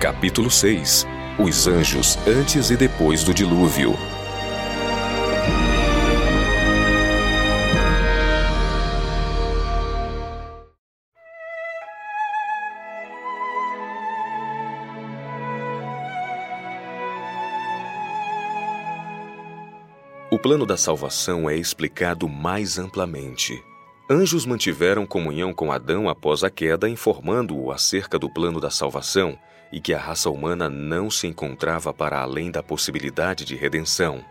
Capítulo 6 Os anjos antes e depois do dilúvio. O plano da salvação é explicado mais amplamente. Anjos mantiveram comunhão com Adão após a queda, informando-o acerca do plano da salvação e que a raça humana não se encontrava para além da possibilidade de redenção.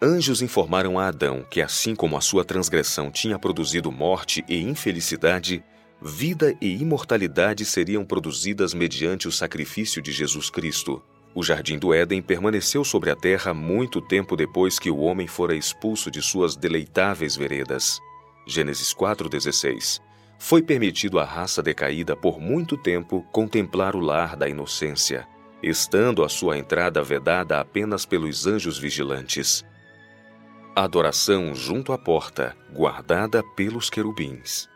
Anjos informaram a Adão que, assim como a sua transgressão tinha produzido morte e infelicidade, vida e imortalidade seriam produzidas mediante o sacrifício de Jesus Cristo. O jardim do Éden permaneceu sobre a terra muito tempo depois que o homem fora expulso de suas deleitáveis veredas. Gênesis 4,16 foi permitido à raça decaída por muito tempo contemplar o lar da inocência, estando a sua entrada vedada apenas pelos anjos vigilantes. Adoração junto à porta, guardada pelos querubins.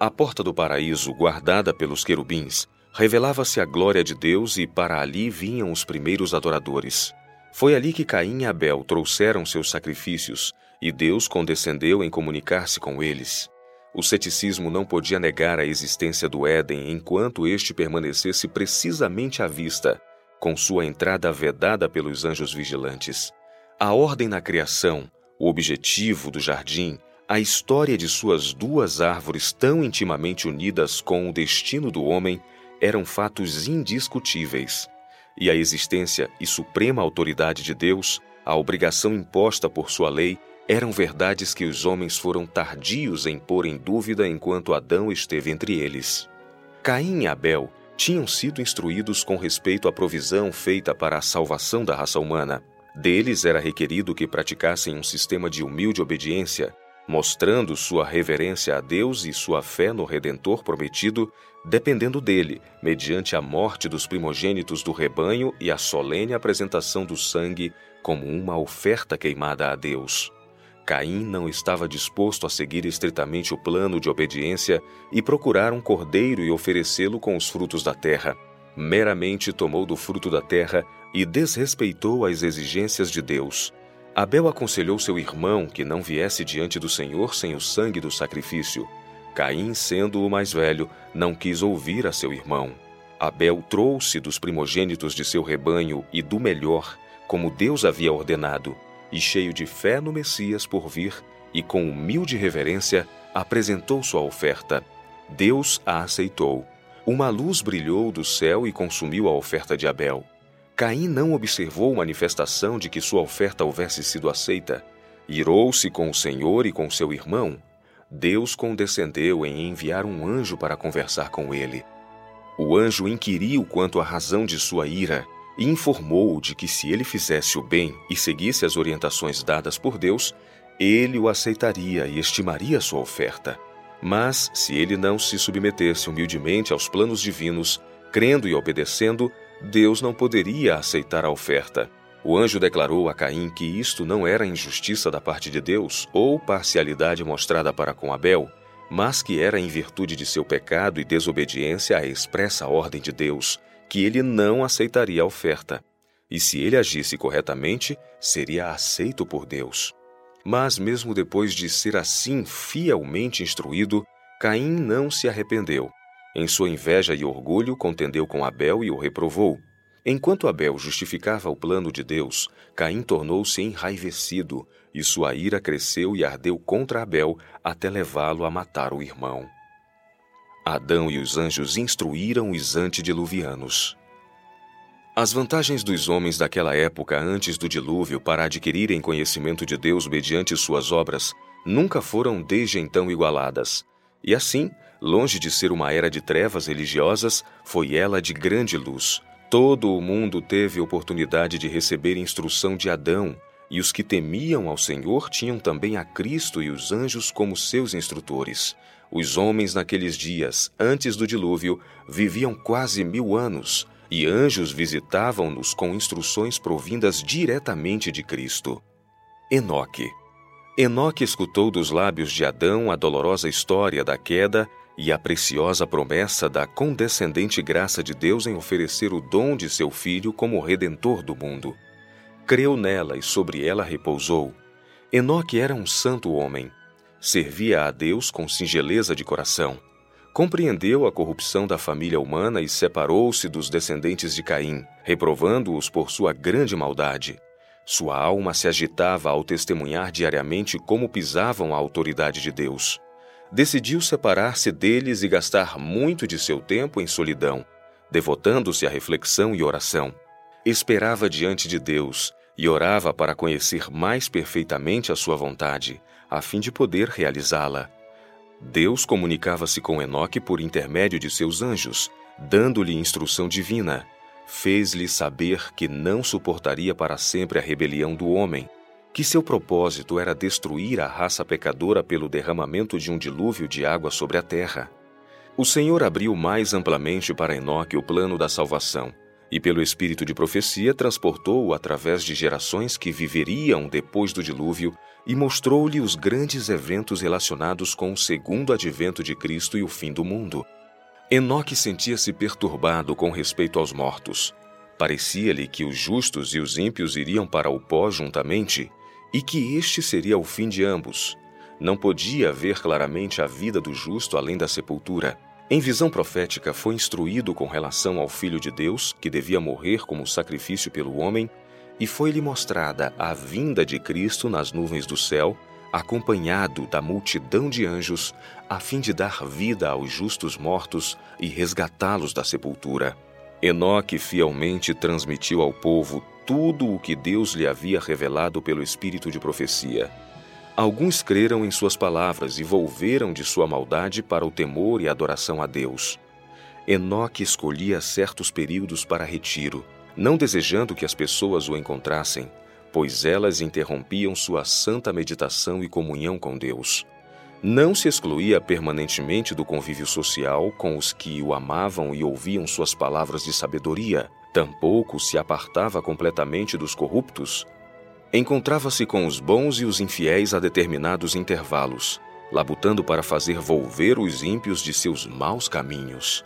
A porta do paraíso, guardada pelos querubins, revelava-se a glória de Deus e para ali vinham os primeiros adoradores. Foi ali que Caim e Abel trouxeram seus sacrifícios e Deus condescendeu em comunicar-se com eles. O ceticismo não podia negar a existência do Éden enquanto este permanecesse precisamente à vista, com sua entrada vedada pelos anjos vigilantes. A ordem na criação, o objetivo do jardim, a história de suas duas árvores tão intimamente unidas com o destino do homem eram fatos indiscutíveis. E a existência e suprema autoridade de Deus, a obrigação imposta por sua lei, eram verdades que os homens foram tardios em pôr em dúvida enquanto Adão esteve entre eles. Caim e Abel tinham sido instruídos com respeito à provisão feita para a salvação da raça humana. Deles era requerido que praticassem um sistema de humilde obediência, mostrando sua reverência a Deus e sua fé no Redentor prometido, dependendo dele, mediante a morte dos primogênitos do rebanho e a solene apresentação do sangue como uma oferta queimada a Deus. Caim não estava disposto a seguir estritamente o plano de obediência e procurar um cordeiro e oferecê-lo com os frutos da terra. Meramente tomou do fruto da terra e desrespeitou as exigências de Deus. Abel aconselhou seu irmão que não viesse diante do Senhor sem o sangue do sacrifício. Caim, sendo o mais velho, não quis ouvir a seu irmão. Abel trouxe dos primogênitos de seu rebanho e do melhor, como Deus havia ordenado e cheio de fé no Messias por vir, e com humilde reverência, apresentou sua oferta. Deus a aceitou. Uma luz brilhou do céu e consumiu a oferta de Abel. Caim não observou manifestação de que sua oferta houvesse sido aceita. Irou-se com o Senhor e com seu irmão. Deus condescendeu em enviar um anjo para conversar com ele. O anjo inquiriu quanto à razão de sua ira e informou-o de que se ele fizesse o bem e seguisse as orientações dadas por Deus, ele o aceitaria e estimaria sua oferta. Mas, se ele não se submetesse humildemente aos planos divinos, crendo e obedecendo, Deus não poderia aceitar a oferta. O anjo declarou a Caim que isto não era injustiça da parte de Deus ou parcialidade mostrada para com Abel, mas que era em virtude de seu pecado e desobediência à expressa ordem de Deus, que ele não aceitaria a oferta, e se ele agisse corretamente, seria aceito por Deus. Mas, mesmo depois de ser assim fielmente instruído, Caim não se arrependeu. Em sua inveja e orgulho, contendeu com Abel e o reprovou. Enquanto Abel justificava o plano de Deus, Caim tornou-se enraivecido, e sua ira cresceu e ardeu contra Abel até levá-lo a matar o irmão. Adão e os anjos instruíram os antediluvianos. As vantagens dos homens daquela época antes do dilúvio para adquirirem conhecimento de Deus mediante suas obras nunca foram desde então igualadas. E assim, longe de ser uma era de trevas religiosas, foi ela de grande luz. Todo o mundo teve oportunidade de receber instrução de Adão, e os que temiam ao Senhor tinham também a Cristo e os anjos como seus instrutores. Os homens naqueles dias, antes do dilúvio, viviam quase mil anos, e anjos visitavam-nos com instruções provindas diretamente de Cristo. Enoque. Enoque escutou dos lábios de Adão a dolorosa história da queda e a preciosa promessa da condescendente graça de Deus em oferecer o dom de seu Filho como Redentor do mundo. Creu nela e sobre ela repousou. Enoque era um santo homem. Servia a Deus com singeleza de coração. Compreendeu a corrupção da família humana e separou-se dos descendentes de Caim, reprovando-os por sua grande maldade. Sua alma se agitava ao testemunhar diariamente como pisavam a autoridade de Deus decidiu separar-se deles e gastar muito de seu tempo em solidão, devotando-se à reflexão e oração. Esperava diante de Deus e orava para conhecer mais perfeitamente a sua vontade, a fim de poder realizá-la. Deus comunicava-se com Enoque por intermédio de seus anjos, dando-lhe instrução divina. Fez-lhe saber que não suportaria para sempre a rebelião do homem que seu propósito era destruir a raça pecadora pelo derramamento de um dilúvio de água sobre a terra. O Senhor abriu mais amplamente para Enoque o plano da salvação, e pelo espírito de profecia transportou-o através de gerações que viveriam depois do dilúvio e mostrou-lhe os grandes eventos relacionados com o segundo advento de Cristo e o fim do mundo. Enoque sentia-se perturbado com respeito aos mortos. Parecia-lhe que os justos e os ímpios iriam para o pó juntamente e que este seria o fim de ambos. Não podia ver claramente a vida do justo além da sepultura. Em visão profética, foi instruído com relação ao Filho de Deus, que devia morrer como sacrifício pelo homem, e foi-lhe mostrada a vinda de Cristo nas nuvens do céu, acompanhado da multidão de anjos, a fim de dar vida aos justos mortos e resgatá-los da sepultura. Enoque fielmente transmitiu ao povo tudo o que Deus lhe havia revelado pelo espírito de profecia. Alguns creram em suas palavras e volveram de sua maldade para o temor e adoração a Deus. Enoque escolhia certos períodos para retiro, não desejando que as pessoas o encontrassem, pois elas interrompiam sua santa meditação e comunhão com Deus. Não se excluía permanentemente do convívio social com os que o amavam e ouviam suas palavras de sabedoria, Tampouco se apartava completamente dos corruptos. Encontrava-se com os bons e os infiéis a determinados intervalos, labutando para fazer volver os ímpios de seus maus caminhos.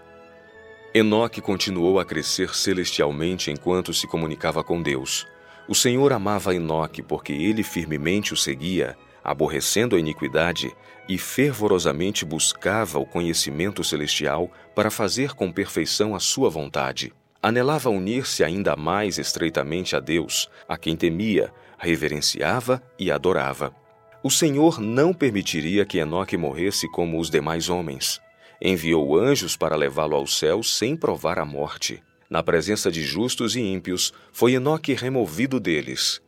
Enoque continuou a crescer celestialmente enquanto se comunicava com Deus. O Senhor amava Enoque porque ele firmemente o seguia, aborrecendo a iniquidade, e fervorosamente buscava o conhecimento celestial para fazer com perfeição a sua vontade anelava unir-se ainda mais estreitamente a Deus, a quem temia, reverenciava e adorava. O Senhor não permitiria que Enoque morresse como os demais homens. Enviou anjos para levá-lo ao céu sem provar a morte. Na presença de justos e ímpios, foi Enoque removido deles.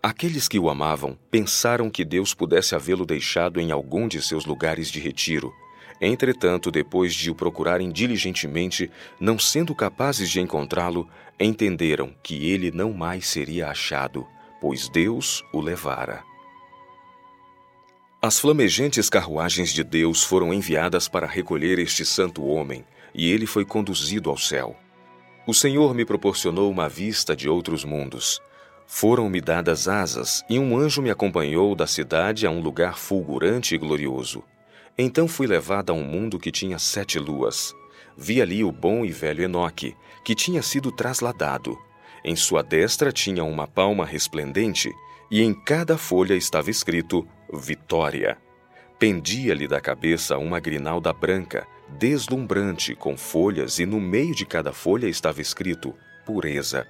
Aqueles que o amavam pensaram que Deus pudesse havê-lo deixado em algum de seus lugares de retiro, Entretanto, depois de o procurarem diligentemente, não sendo capazes de encontrá-lo, entenderam que ele não mais seria achado, pois Deus o levara. As flamejantes carruagens de Deus foram enviadas para recolher este santo homem, e ele foi conduzido ao céu. O Senhor me proporcionou uma vista de outros mundos. Foram-me dadas asas, e um anjo me acompanhou da cidade a um lugar fulgurante e glorioso. Então fui levado a um mundo que tinha sete luas. Vi ali o bom e velho Enoque, que tinha sido trasladado. Em sua destra tinha uma palma resplendente, e em cada folha estava escrito Vitória. Pendia-lhe da cabeça uma grinalda branca, deslumbrante, com folhas, e no meio de cada folha estava escrito Pureza.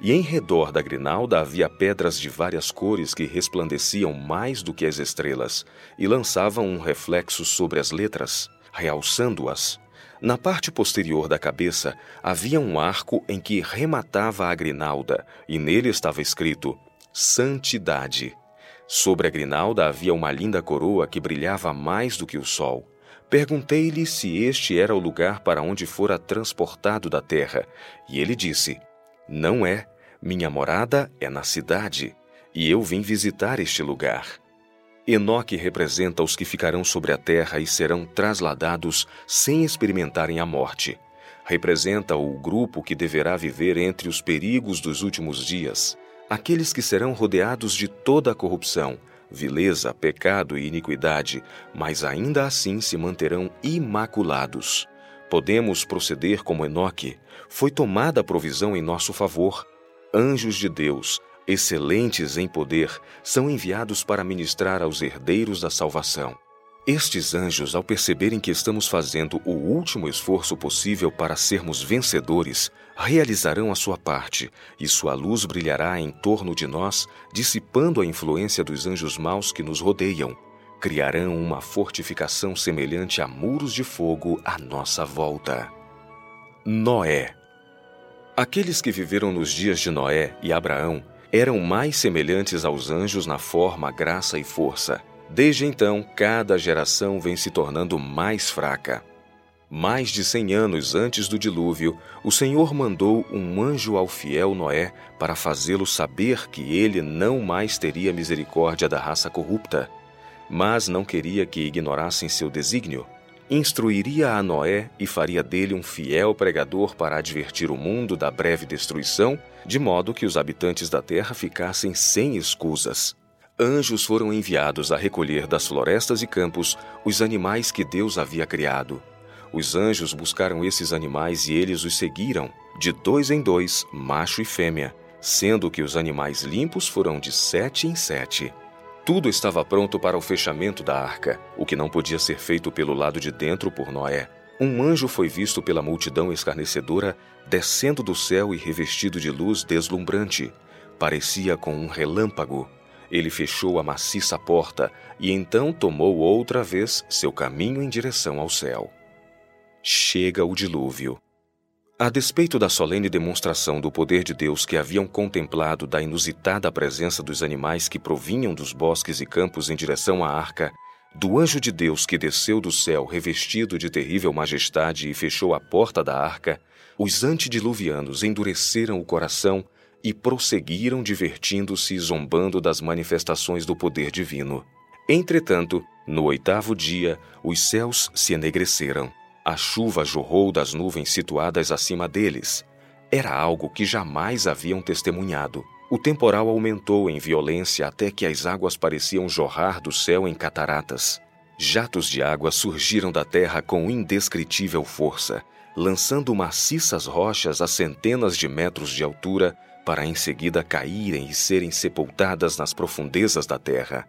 E em redor da grinalda havia pedras de várias cores que resplandeciam mais do que as estrelas e lançavam um reflexo sobre as letras, realçando-as. Na parte posterior da cabeça havia um arco em que rematava a grinalda, e nele estava escrito Santidade. Sobre a grinalda havia uma linda coroa que brilhava mais do que o sol. Perguntei-lhe se este era o lugar para onde fora transportado da terra, e ele disse: não é. Minha morada é na cidade, e eu vim visitar este lugar. Enoque representa os que ficarão sobre a terra e serão trasladados sem experimentarem a morte. Representa o grupo que deverá viver entre os perigos dos últimos dias, aqueles que serão rodeados de toda a corrupção, vileza, pecado e iniquidade, mas ainda assim se manterão imaculados. Podemos proceder como Enoque. Foi tomada a provisão em nosso favor. Anjos de Deus, excelentes em poder, são enviados para ministrar aos herdeiros da salvação. Estes anjos, ao perceberem que estamos fazendo o último esforço possível para sermos vencedores, realizarão a sua parte, e sua luz brilhará em torno de nós, dissipando a influência dos anjos maus que nos rodeiam. Criarão uma fortificação semelhante a muros de fogo à nossa volta. Noé. Aqueles que viveram nos dias de Noé e Abraão eram mais semelhantes aos anjos na forma, graça e força. Desde então, cada geração vem se tornando mais fraca. Mais de cem anos antes do dilúvio, o Senhor mandou um anjo ao fiel Noé para fazê-lo saber que ele não mais teria misericórdia da raça corrupta, mas não queria que ignorassem seu desígnio. Instruiria a Noé e faria dele um fiel pregador para advertir o mundo da breve destruição, de modo que os habitantes da terra ficassem sem escusas anjos foram enviados a recolher das florestas e campos os animais que Deus havia criado. Os anjos buscaram esses animais e eles os seguiram, de dois em dois, macho e fêmea, sendo que os animais limpos foram de sete em sete. Tudo estava pronto para o fechamento da arca, o que não podia ser feito pelo lado de dentro por Noé. Um anjo foi visto pela multidão escarnecedora descendo do céu e revestido de luz deslumbrante. Parecia com um relâmpago ele fechou a maciça porta e então tomou outra vez seu caminho em direção ao céu. Chega o dilúvio. A despeito da solene demonstração do poder de Deus que haviam contemplado da inusitada presença dos animais que provinham dos bosques e campos em direção à arca, do anjo de Deus que desceu do céu revestido de terrível majestade e fechou a porta da arca, os antediluvianos endureceram o coração e prosseguiram divertindo-se e zombando das manifestações do poder divino. Entretanto, no oitavo dia, os céus se enegreceram. A chuva jorrou das nuvens situadas acima deles. Era algo que jamais haviam testemunhado. O temporal aumentou em violência até que as águas pareciam jorrar do céu em cataratas. Jatos de água surgiram da terra com indescritível força, lançando maciças rochas a centenas de metros de altura para em seguida caírem e serem sepultadas nas profundezas da terra.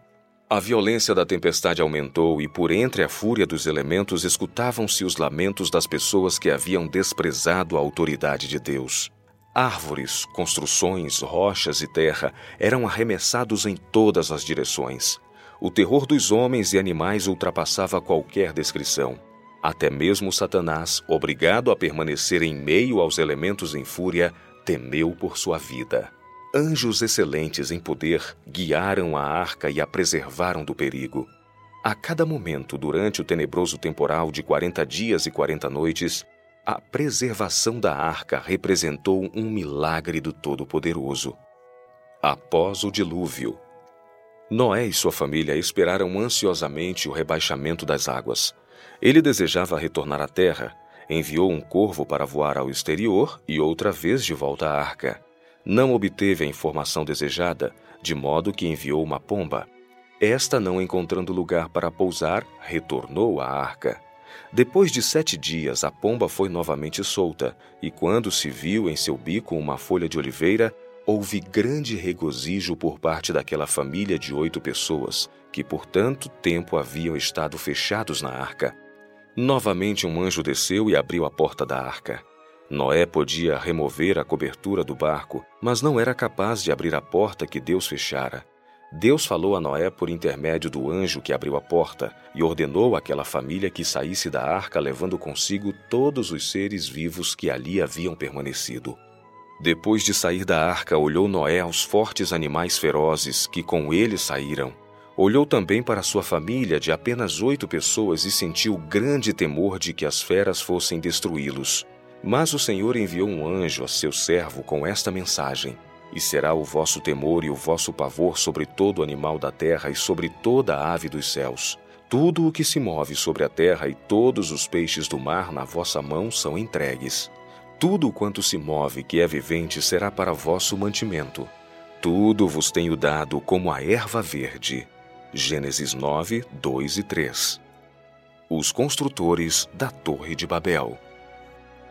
A violência da tempestade aumentou e, por entre a fúria dos elementos, escutavam-se os lamentos das pessoas que haviam desprezado a autoridade de Deus. Árvores, construções, rochas e terra eram arremessados em todas as direções. O terror dos homens e animais ultrapassava qualquer descrição. Até mesmo Satanás, obrigado a permanecer em meio aos elementos em fúria, temeu por sua vida. Anjos excelentes em poder guiaram a arca e a preservaram do perigo. A cada momento, durante o tenebroso temporal de quarenta dias e quarenta noites, a preservação da arca representou um milagre do Todo-Poderoso. Após o dilúvio, Noé e sua família esperaram ansiosamente o rebaixamento das águas. Ele desejava retornar à terra enviou um corvo para voar ao exterior e outra vez de volta à arca. Não obteve a informação desejada, de modo que enviou uma pomba. Esta, não encontrando lugar para pousar, retornou à arca. Depois de sete dias, a pomba foi novamente solta, e quando se viu em seu bico uma folha de oliveira, houve grande regozijo por parte daquela família de oito pessoas, que por tanto tempo haviam estado fechados na arca. Novamente um anjo desceu e abriu a porta da arca. Noé podia remover a cobertura do barco, mas não era capaz de abrir a porta que Deus fechara. Deus falou a Noé por intermédio do anjo que abriu a porta e ordenou àquela família que saísse da arca levando consigo todos os seres vivos que ali haviam permanecido. Depois de sair da arca, olhou Noé aos fortes animais ferozes que com ele saíram Olhou também para sua família de apenas oito pessoas e sentiu grande temor de que as feras fossem destruí-los. Mas o Senhor enviou um anjo a seu servo com esta mensagem: E será o vosso temor e o vosso pavor sobre todo animal da terra e sobre toda ave dos céus. Tudo o que se move sobre a terra e todos os peixes do mar na vossa mão são entregues. Tudo quanto se move que é vivente será para vosso mantimento. Tudo vos tenho dado como a erva verde. Gênesis 9, 2 e 3. Os construtores da Torre de Babel.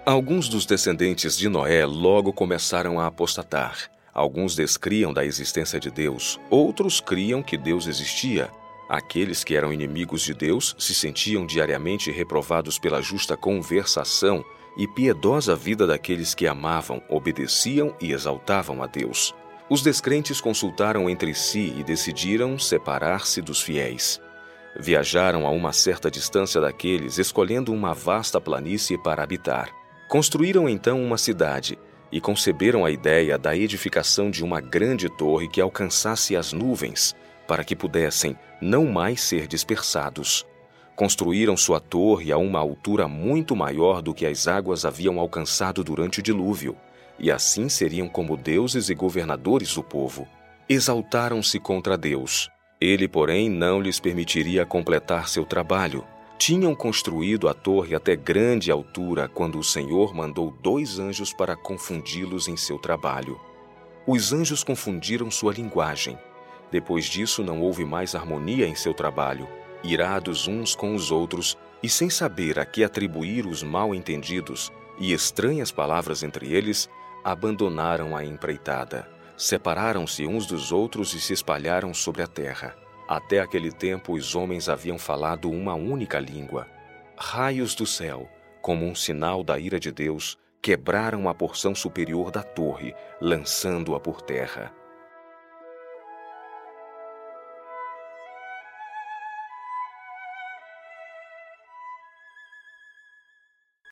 Alguns dos descendentes de Noé logo começaram a apostatar. Alguns descriam da existência de Deus, outros criam que Deus existia. Aqueles que eram inimigos de Deus se sentiam diariamente reprovados pela justa conversação e piedosa vida daqueles que amavam, obedeciam e exaltavam a Deus. Os descrentes consultaram entre si e decidiram separar-se dos fiéis. Viajaram a uma certa distância daqueles, escolhendo uma vasta planície para habitar. Construíram então uma cidade e conceberam a ideia da edificação de uma grande torre que alcançasse as nuvens, para que pudessem não mais ser dispersados. Construíram sua torre a uma altura muito maior do que as águas haviam alcançado durante o dilúvio e assim seriam como deuses e governadores do povo. Exaltaram-se contra Deus. Ele, porém, não lhes permitiria completar seu trabalho. Tinham construído a torre até grande altura quando o Senhor mandou dois anjos para confundi-los em seu trabalho. Os anjos confundiram sua linguagem. Depois disso, não houve mais harmonia em seu trabalho. Irados uns com os outros e sem saber a que atribuir os mal entendidos e estranhas palavras entre eles, abandonaram a empreitada. Separaram-se uns dos outros e se espalharam sobre a terra. Até aquele tempo, os homens haviam falado uma única língua. Raios do céu, como um sinal da ira de Deus, quebraram a porção superior da torre, lançando-a por terra.